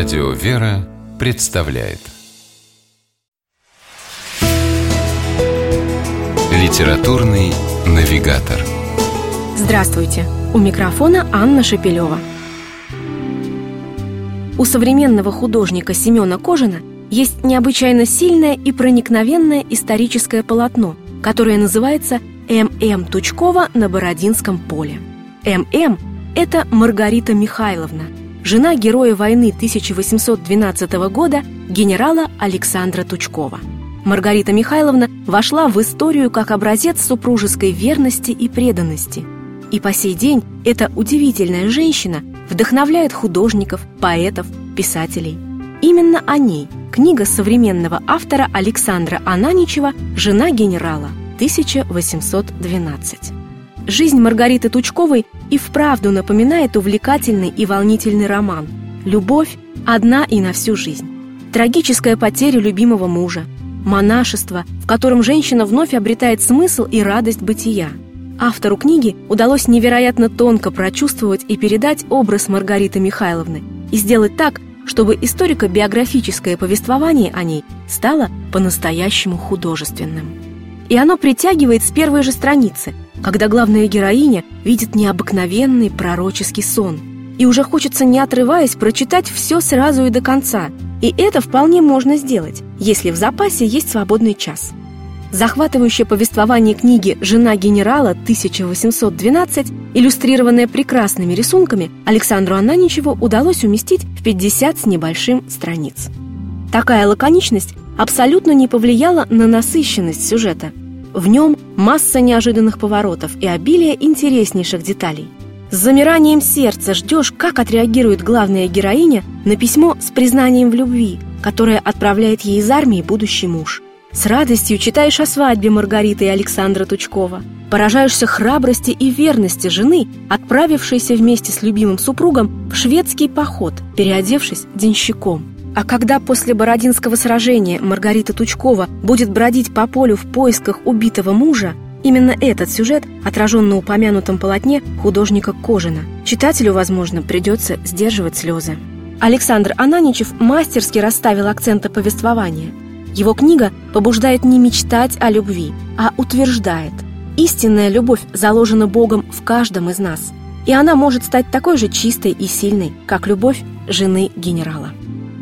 Радио «Вера» представляет Литературный навигатор Здравствуйте! У микрофона Анна Шапилева. У современного художника Семена Кожина есть необычайно сильное и проникновенное историческое полотно, которое называется «М.М. Тучкова на Бородинском поле». М.М. – это Маргарита Михайловна, жена героя войны 1812 года генерала Александра Тучкова. Маргарита Михайловна вошла в историю как образец супружеской верности и преданности. И по сей день эта удивительная женщина вдохновляет художников, поэтов, писателей. Именно о ней книга современного автора Александра Ананичева «Жена генерала» 1812. Жизнь Маргариты Тучковой и вправду напоминает увлекательный и волнительный роман. Любовь одна и на всю жизнь. Трагическая потеря любимого мужа, монашество, в котором женщина вновь обретает смысл и радость бытия. Автору книги удалось невероятно тонко прочувствовать и передать образ Маргариты Михайловны и сделать так, чтобы историко-биографическое повествование о ней стало по-настоящему художественным. И оно притягивает с первой же страницы, когда главная героиня видит необыкновенный пророческий сон. И уже хочется, не отрываясь, прочитать все сразу и до конца. И это вполне можно сделать, если в запасе есть свободный час. Захватывающее повествование книги «Жена генерала» 1812, иллюстрированное прекрасными рисунками, Александру Ананичеву удалось уместить в 50 с небольшим страниц. Такая лаконичность абсолютно не повлияла на насыщенность сюжета – в нем масса неожиданных поворотов и обилие интереснейших деталей. С замиранием сердца ждешь, как отреагирует главная героиня на письмо с признанием в любви, которое отправляет ей из армии будущий муж. С радостью читаешь о свадьбе Маргариты и Александра Тучкова. Поражаешься храбрости и верности жены, отправившейся вместе с любимым супругом в шведский поход, переодевшись денщиком. А когда после Бородинского сражения Маргарита Тучкова будет бродить по полю в поисках убитого мужа, именно этот сюжет отражен на упомянутом полотне художника Кожина. Читателю, возможно, придется сдерживать слезы. Александр Ананичев мастерски расставил акценты повествования. Его книга побуждает не мечтать о любви, а утверждает. Истинная любовь заложена Богом в каждом из нас, и она может стать такой же чистой и сильной, как любовь жены генерала.